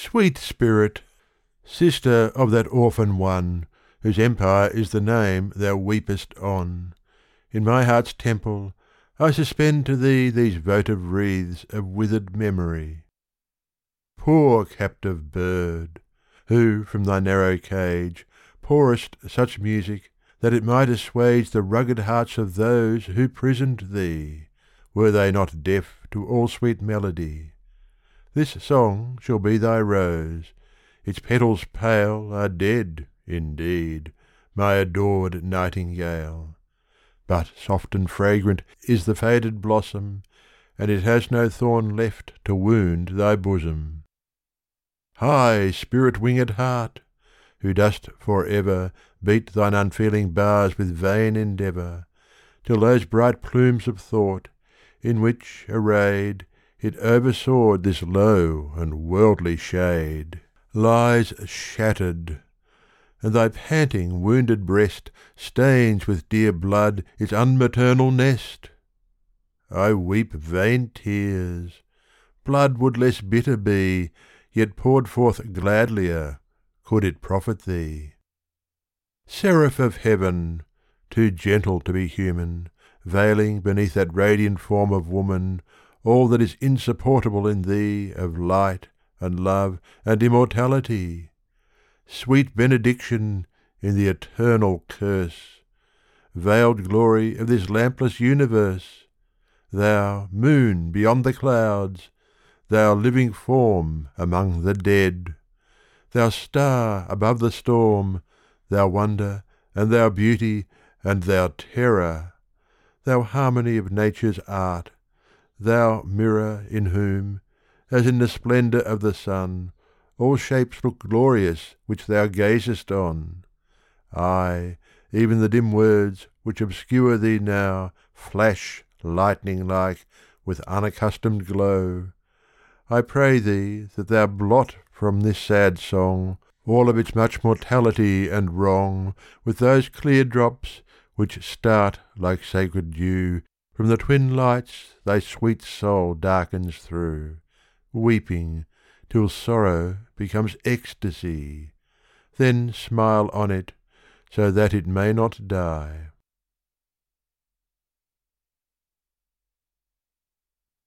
Sweet Spirit! Sister of that orphan one, Whose empire is the name thou weepest on, In my heart's temple I suspend to thee These votive wreaths of withered memory. Poor captive bird! who from thy narrow cage Pourest such music that it might assuage The rugged hearts of those who prisoned thee, Were they not deaf to all sweet melody. This song shall be thy rose its petals pale Are dead, indeed, my adored nightingale. But soft and fragrant is the faded blossom, And it has no thorn left to wound thy bosom. High spirit winged heart! who dost for ever Beat thine unfeeling bars with vain endeavour, Till those bright plumes of thought, in which, arrayed, It oversoared this low and worldly shade, Lies shattered and thy panting wounded breast Stains with dear blood its unmaternal nest! I weep vain tears blood would less bitter be, Yet poured forth gladlier, could it profit thee. Seraph of heaven! too gentle to be human, Veiling beneath that radiant form of woman All that is insupportable in thee Of light and love and immortality! Sweet benediction in the eternal curse! Veiled glory of this lampless universe! Thou moon beyond the clouds! Thou living form among the dead! Thou star above the storm, Thou wonder and thou beauty and thou terror! Thou harmony of nature's art, thou mirror In whom, as in the splendour of the sun, All shapes look glorious which thou gazest on. Ay, even the dim words which obscure thee now Flash lightning like with unaccustomed glow. I pray thee that thou blot from this sad song All of its much mortality and wrong With those clear drops which start like sacred dew From the twin lights thy sweet soul darkens through, Weeping till sorrow becomes ecstasy; Then smile on it so that it may not die.